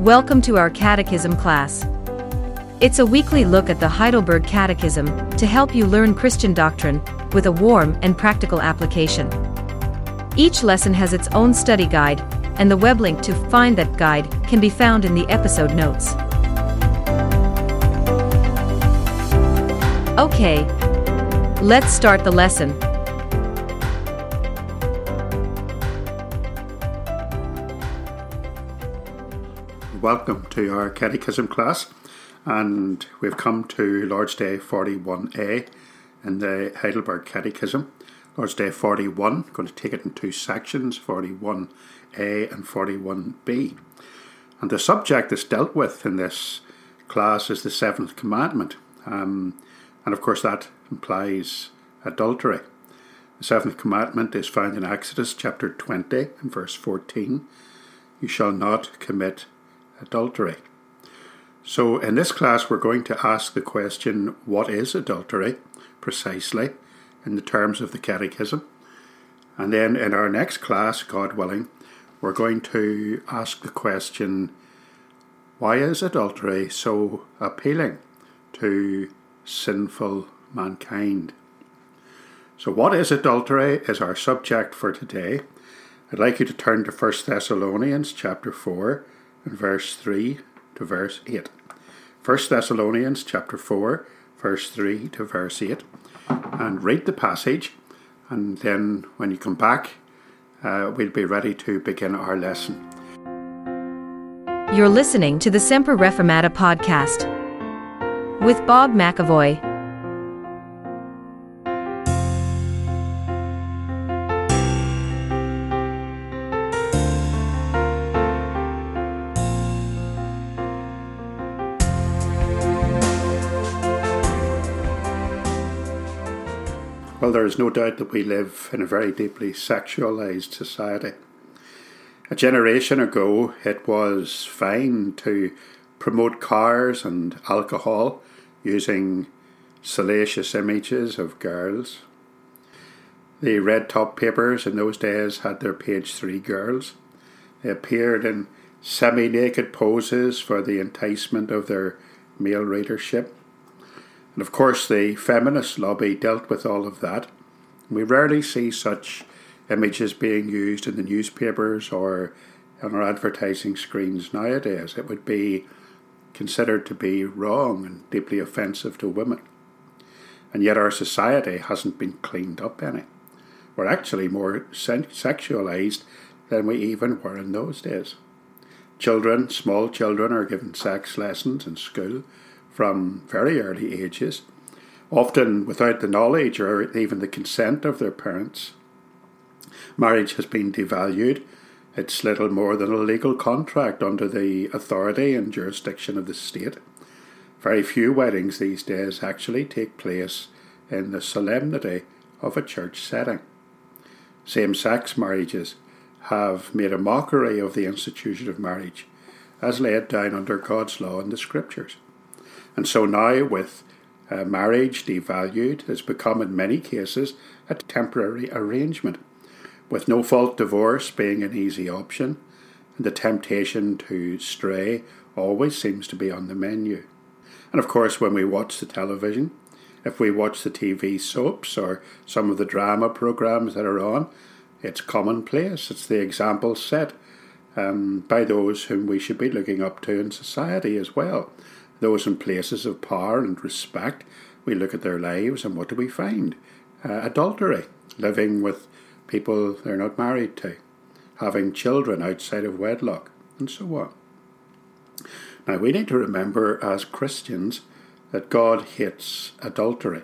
Welcome to our Catechism class. It's a weekly look at the Heidelberg Catechism to help you learn Christian doctrine with a warm and practical application. Each lesson has its own study guide, and the web link to find that guide can be found in the episode notes. Okay, let's start the lesson. Welcome to our Catechism class, and we've come to Lord's Day 41a in the Heidelberg Catechism. Lord's Day 41, I'm going to take it in two sections 41a and 41b. And the subject that's dealt with in this class is the seventh commandment, um, and of course, that implies adultery. The seventh commandment is found in Exodus chapter 20 and verse 14. You shall not commit adultery. So, in this class, we're going to ask the question what is adultery precisely in the terms of the Catechism? And then in our next class, God willing, we're going to ask the question why is adultery so appealing to sinful mankind? So, what is adultery is our subject for today. I'd like you to turn to 1 Thessalonians chapter 4 verse 3 to verse 8. 1 Thessalonians chapter 4, verse 3 to verse 8. And read the passage, and then when you come back, uh, we'll be ready to begin our lesson. You're listening to the Semper Reformata podcast with Bob McAvoy. Well, there is no doubt that we live in a very deeply sexualized society. A generation ago, it was fine to promote cars and alcohol using salacious images of girls. The red top papers in those days had their page three girls. They appeared in semi naked poses for the enticement of their male readership. And of course, the feminist lobby dealt with all of that. We rarely see such images being used in the newspapers or on our advertising screens nowadays. It would be considered to be wrong and deeply offensive to women. And yet, our society hasn't been cleaned up any. We're actually more sexualized than we even were in those days. Children, small children, are given sex lessons in school from very early ages, often without the knowledge or even the consent of their parents. Marriage has been devalued. It's little more than a legal contract under the authority and jurisdiction of the state. Very few weddings these days actually take place in the solemnity of a church setting. Same sex marriages have made a mockery of the institution of marriage as laid down under God's law in the Scriptures. And so now, with uh, marriage devalued, has become in many cases a temporary arrangement, with no fault divorce being an easy option, and the temptation to stray always seems to be on the menu. And of course, when we watch the television, if we watch the TV soaps or some of the drama programs that are on, it's commonplace. It's the example set um, by those whom we should be looking up to in society as well those in places of power and respect, we look at their lives and what do we find? Uh, adultery, living with people they're not married to, having children outside of wedlock, and so on. Now, we need to remember as Christians that God hates adultery,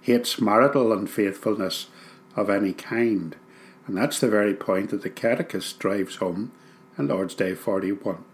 hates marital unfaithfulness of any kind. And that's the very point that the Catechist drives home in Lord's Day 41.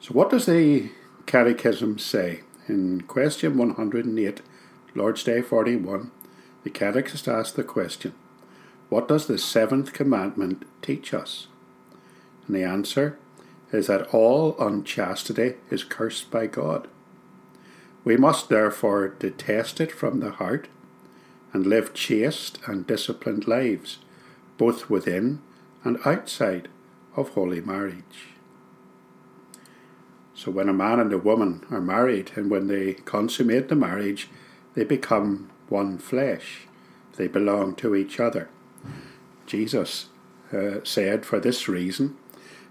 So, what does the Catechism say? In question 108, Lord's Day 41, the Catechist asks the question, What does the seventh commandment teach us? And the answer is that all unchastity is cursed by God. We must therefore detest it from the heart and live chaste and disciplined lives, both within and outside of holy marriage. So when a man and a woman are married and when they consummate the marriage, they become one flesh. They belong to each other. Jesus uh, said, For this reason,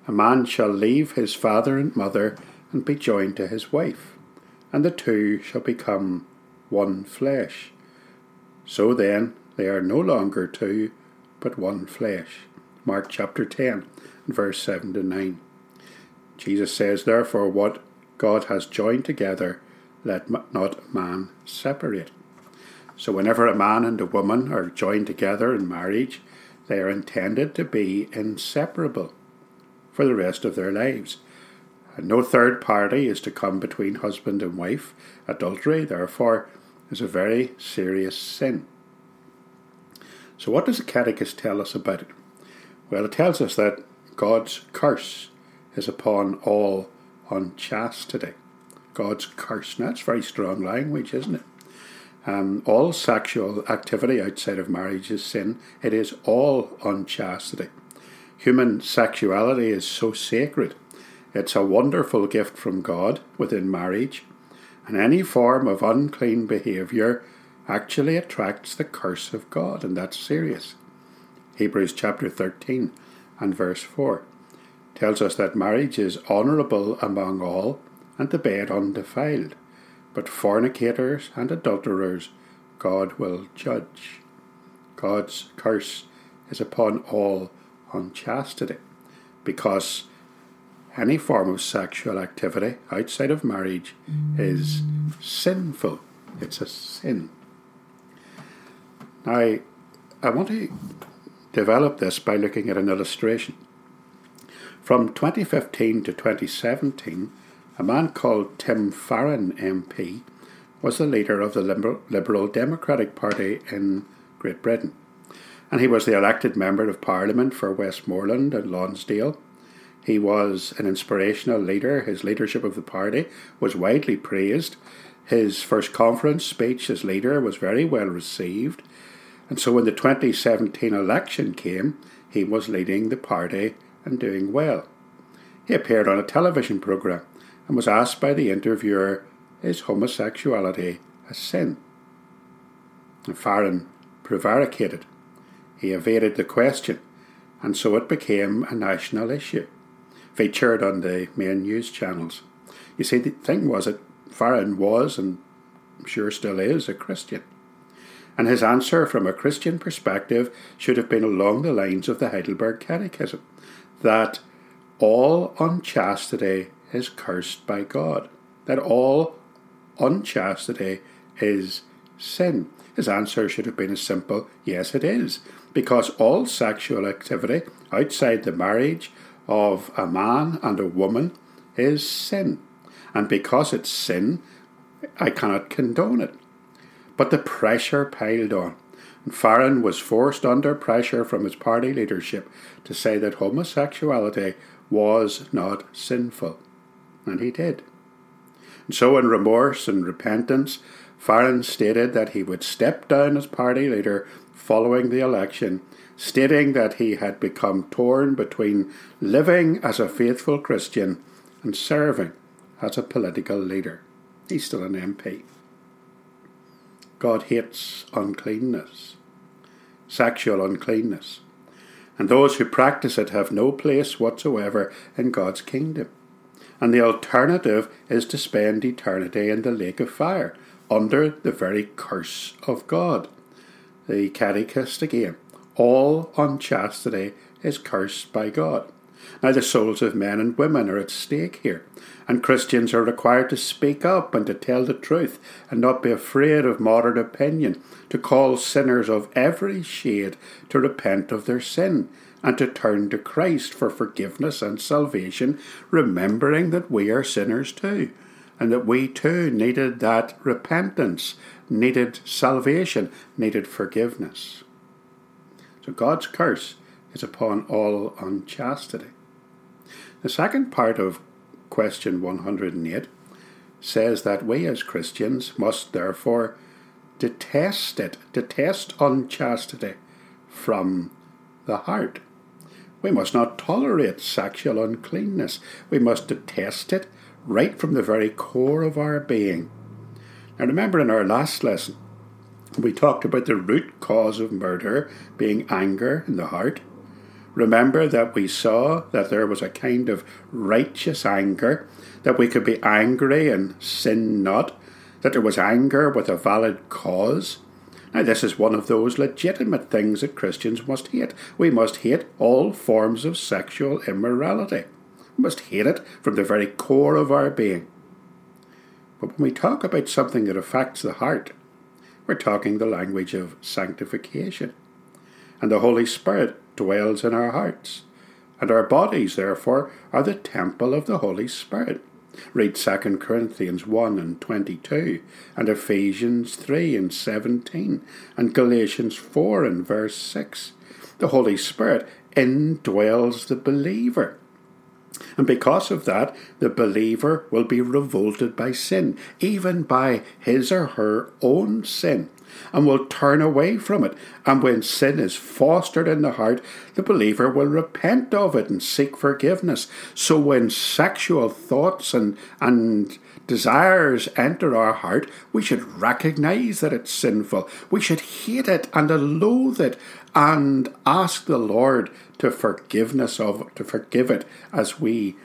a man shall leave his father and mother and be joined to his wife, and the two shall become one flesh. So then, they are no longer two, but one flesh. Mark chapter 10, verse 7 to 9. Jesus says, Therefore, what God has joined together, let not man separate. So, whenever a man and a woman are joined together in marriage, they are intended to be inseparable for the rest of their lives. And no third party is to come between husband and wife. Adultery, therefore, is a very serious sin. So, what does the Catechist tell us about it? Well, it tells us that God's curse is upon all unchastity. God's curse. That's very strong language, isn't it? Um, all sexual activity outside of marriage is sin. It is all unchastity. Human sexuality is so sacred. It's a wonderful gift from God within marriage, and any form of unclean behaviour actually attracts the curse of God, and that's serious. Hebrews chapter 13 and verse 4 tells us that marriage is honourable among all and the bed undefiled, but fornicators and adulterers God will judge. God's curse is upon all unchastity, because any form of sexual activity outside of marriage is sinful. It's a sin. Now, I want to develop this by looking at an illustration. From 2015 to 2017, a man called Tim Farron MP was the leader of the Liberal, Liberal Democratic Party in Great Britain, and he was the elected Member of Parliament for Westmorland and Lonsdale. He was an inspirational leader. His leadership of the party was widely praised. His first conference speech as leader was very well received. And so when the 2017 election came, he was leading the party and doing well. He appeared on a television programme and was asked by the interviewer, Is homosexuality a sin? And Farron prevaricated. He evaded the question, and so it became a national issue, featured on the main news channels. You see, the thing was that Farron was, and I'm sure still is, a Christian. And his answer from a Christian perspective should have been along the lines of the Heidelberg Catechism that all unchastity is cursed by God, that all unchastity is sin. His answer should have been as simple yes, it is, because all sexual activity outside the marriage of a man and a woman is sin. And because it's sin, I cannot condone it. But the pressure piled on. Farron was forced under pressure from his party leadership to say that homosexuality was not sinful. And he did. And so, in remorse and repentance, Farron stated that he would step down as party leader following the election, stating that he had become torn between living as a faithful Christian and serving as a political leader. He's still an MP. God hates uncleanness, sexual uncleanness, and those who practice it have no place whatsoever in God's kingdom. And the alternative is to spend eternity in the lake of fire, under the very curse of God. The catechist again. All unchastity is cursed by God. Now, the souls of men and women are at stake here, and Christians are required to speak up and to tell the truth and not be afraid of modern opinion, to call sinners of every shade to repent of their sin and to turn to Christ for forgiveness and salvation, remembering that we are sinners too, and that we too needed that repentance, needed salvation, needed forgiveness. So God's curse is upon all unchastity. The second part of question 108 says that we as Christians must therefore detest it, detest unchastity from the heart. We must not tolerate sexual uncleanness. We must detest it, right from the very core of our being. Now, remember in our last lesson, we talked about the root cause of murder being anger in the heart. Remember that we saw that there was a kind of righteous anger, that we could be angry and sin not, that there was anger with a valid cause. Now, this is one of those legitimate things that Christians must hate. We must hate all forms of sexual immorality. We must hate it from the very core of our being. But when we talk about something that affects the heart, we're talking the language of sanctification. And the Holy Spirit dwells in our hearts. And our bodies, therefore, are the temple of the Holy Spirit. Read 2 Corinthians 1 and 22, and Ephesians 3 and 17, and Galatians 4 and verse 6. The Holy Spirit indwells the believer. And because of that, the believer will be revolted by sin, even by his or her own sin, and will turn away from it. And when sin is fostered in the heart, the believer will repent of it and seek forgiveness. So when sexual thoughts and, and desires enter our heart, we should recognize that it's sinful. We should hate it and loathe it and ask the Lord to forgiveness of to forgive it as we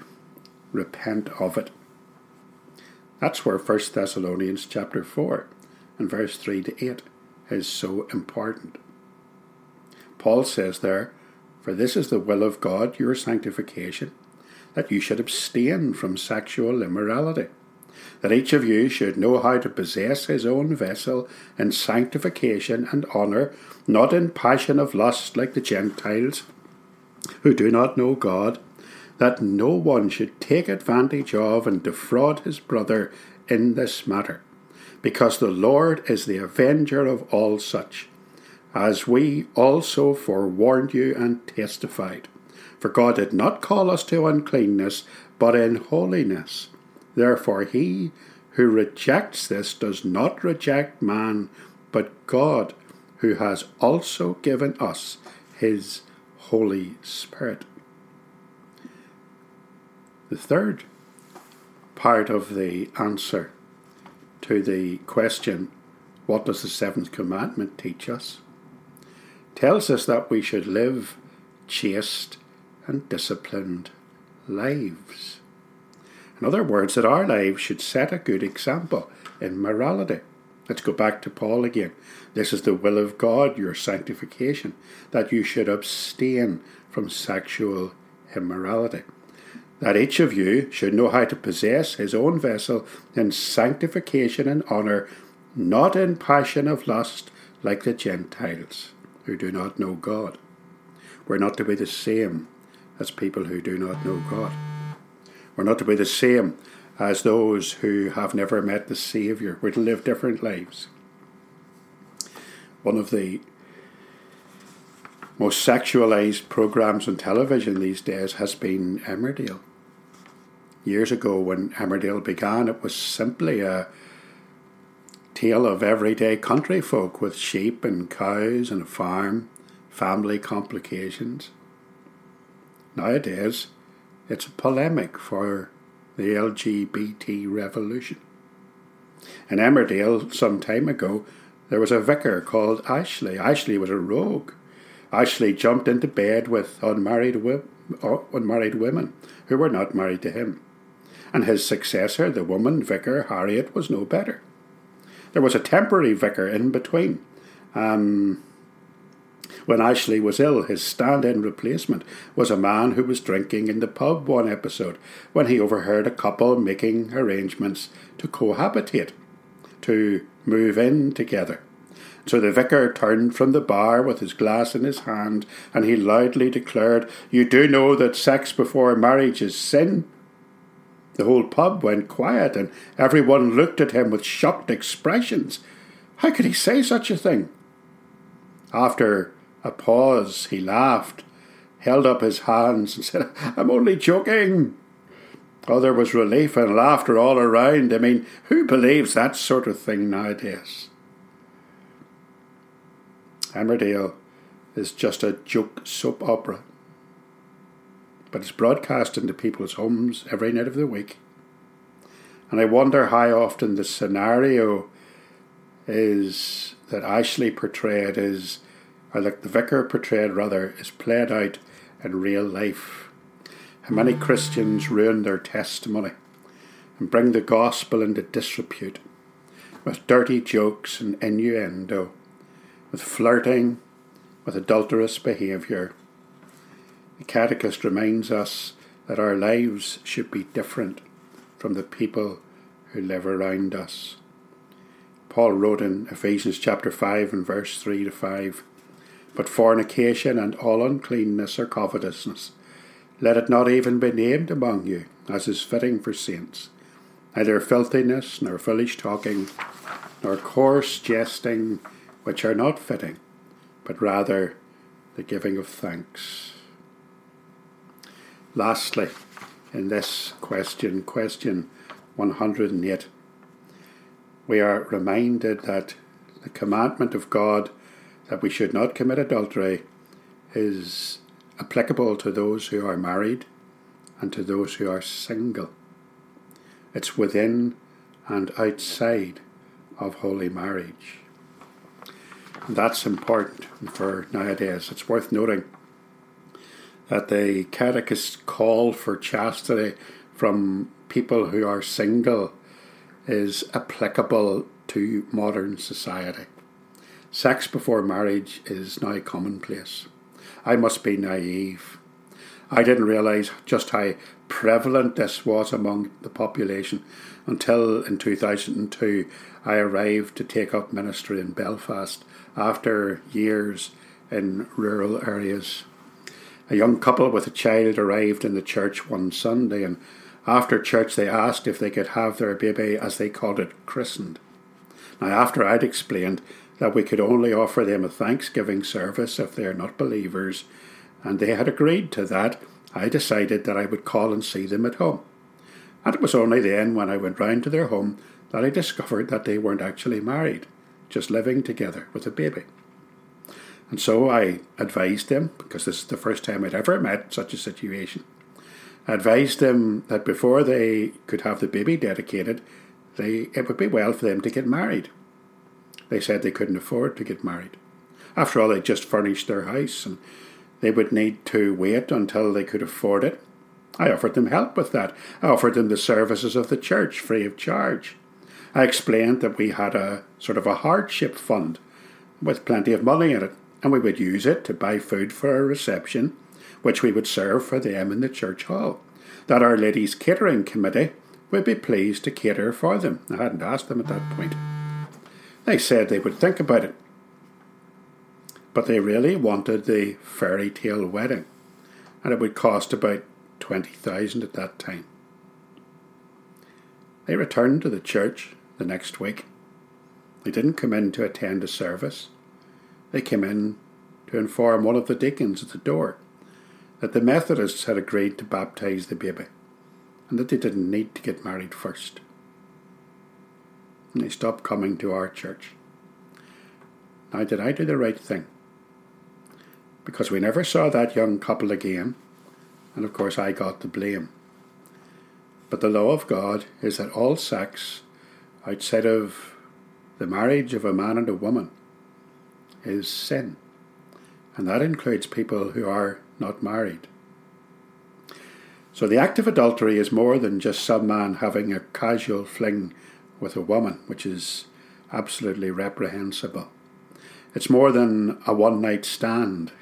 repent of it. That's where 1 Thessalonians chapter 4 and verse 3 to 8 is so important. Paul says there, For this is the will of God, your sanctification, that you should abstain from sexual immorality, that each of you should know how to possess his own vessel in sanctification and honour, not in passion of lust like the Gentiles who do not know God, that no one should take advantage of and defraud his brother in this matter, because the Lord is the avenger of all such, as we also forewarned you and testified. For God did not call us to uncleanness, but in holiness. Therefore, he who rejects this does not reject man, but God, who has also given us his Holy Spirit. The third part of the answer to the question, What does the seventh commandment teach us? tells us that we should live chaste and disciplined lives. In other words, that our lives should set a good example in morality. Let's go back to Paul again. This is the will of God, your sanctification, that you should abstain from sexual immorality. That each of you should know how to possess his own vessel in sanctification and honour, not in passion of lust like the Gentiles who do not know God. We're not to be the same as people who do not know God. We're not to be the same as those who have never met the Saviour. We're to live different lives. One of the most sexualized programs on television these days has been Emmerdale. Years ago, when Emmerdale began, it was simply a tale of everyday country folk with sheep and cows and a farm, family complications. Nowadays, it's a polemic for the LGBT revolution. In Emmerdale, some time ago, there was a vicar called Ashley. Ashley was a rogue. Ashley jumped into bed with unmarried, wi- uh, unmarried women who were not married to him. And his successor, the woman vicar Harriet, was no better. There was a temporary vicar in between. Um, when Ashley was ill, his stand in replacement was a man who was drinking in the pub one episode when he overheard a couple making arrangements to cohabitate, to move in together. So the vicar turned from the bar with his glass in his hand and he loudly declared, You do know that sex before marriage is sin? The whole pub went quiet and everyone looked at him with shocked expressions. How could he say such a thing? After a pause, he laughed, held up his hands, and said, I'm only joking. Oh, there was relief and laughter all around. I mean, who believes that sort of thing nowadays? Emmerdale is just a joke soap opera, but it's broadcast into people's homes every night of the week. And I wonder how often the scenario is that Ashley portrayed is, or like the vicar portrayed rather, is played out in real life. How many Christians ruin their testimony and bring the gospel into disrepute with dirty jokes and innuendo, with flirting, with adulterous behaviour. The Catechist reminds us that our lives should be different from the people who live around us. Paul wrote in Ephesians chapter 5 and verse 3 to 5 But fornication and all uncleanness or covetousness, let it not even be named among you, as is fitting for saints, neither filthiness, nor foolish talking, nor coarse jesting, which are not fitting, but rather the giving of thanks. Lastly, in this question, question 108, we are reminded that the commandment of God that we should not commit adultery is applicable to those who are married and to those who are single. It's within and outside of holy marriage. And that's important for nowadays. It's worth noting that the catechist call for chastity from people who are single is applicable to modern society. Sex before marriage is now commonplace. I must be naive. I didn't realise just how prevalent this was among the population until in 2002 I arrived to take up ministry in Belfast after years in rural areas. A young couple with a child arrived in the church one Sunday, and after church they asked if they could have their baby, as they called it, christened. Now, after I'd explained that we could only offer them a Thanksgiving service if they are not believers, and they had agreed to that, I decided that I would call and see them at home. And it was only then, when I went round to their home, that I discovered that they weren't actually married, just living together with a baby. And so I advised them, because this is the first time I'd ever met such a situation, I advised them that before they could have the baby dedicated, they, it would be well for them to get married. They said they couldn't afford to get married. After all, they'd just furnished their house and they would need to wait until they could afford it. I offered them help with that. I offered them the services of the church free of charge. I explained that we had a sort of a hardship fund with plenty of money in it and we would use it to buy food for a reception, which we would serve for them in the church hall. That Our Lady's Catering Committee would be pleased to cater for them. I hadn't asked them at that point. They said they would think about it. But they really wanted the fairy tale wedding, and it would cost about 20,000 at that time. They returned to the church the next week. They didn't come in to attend a service. They came in to inform one of the deacons at the door that the Methodists had agreed to baptize the baby and that they didn't need to get married first. And they stopped coming to our church. Now, did I do the right thing? Because we never saw that young couple again, and of course I got the blame. But the law of God is that all sex outside of the marriage of a man and a woman is sin, and that includes people who are not married. So the act of adultery is more than just some man having a casual fling with a woman, which is absolutely reprehensible. It's more than a one night stand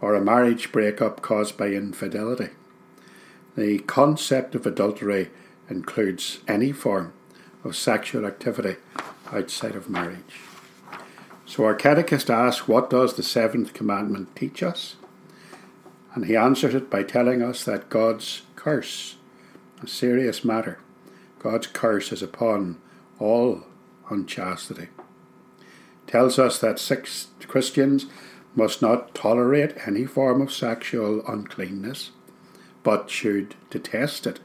or a marriage breakup caused by infidelity. The concept of adultery includes any form of sexual activity outside of marriage. So our catechist asks, What does the seventh commandment teach us? And he answers it by telling us that God's curse, a serious matter, God's curse is upon all unchastity. Tells us that six Christians must not tolerate any form of sexual uncleanness, but should detest it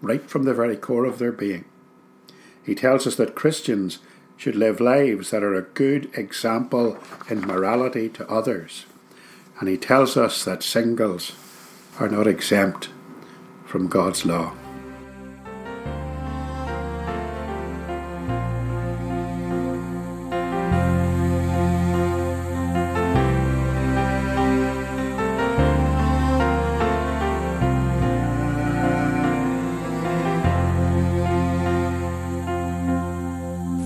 right from the very core of their being. He tells us that Christians should live lives that are a good example in morality to others. And he tells us that singles are not exempt from God's law.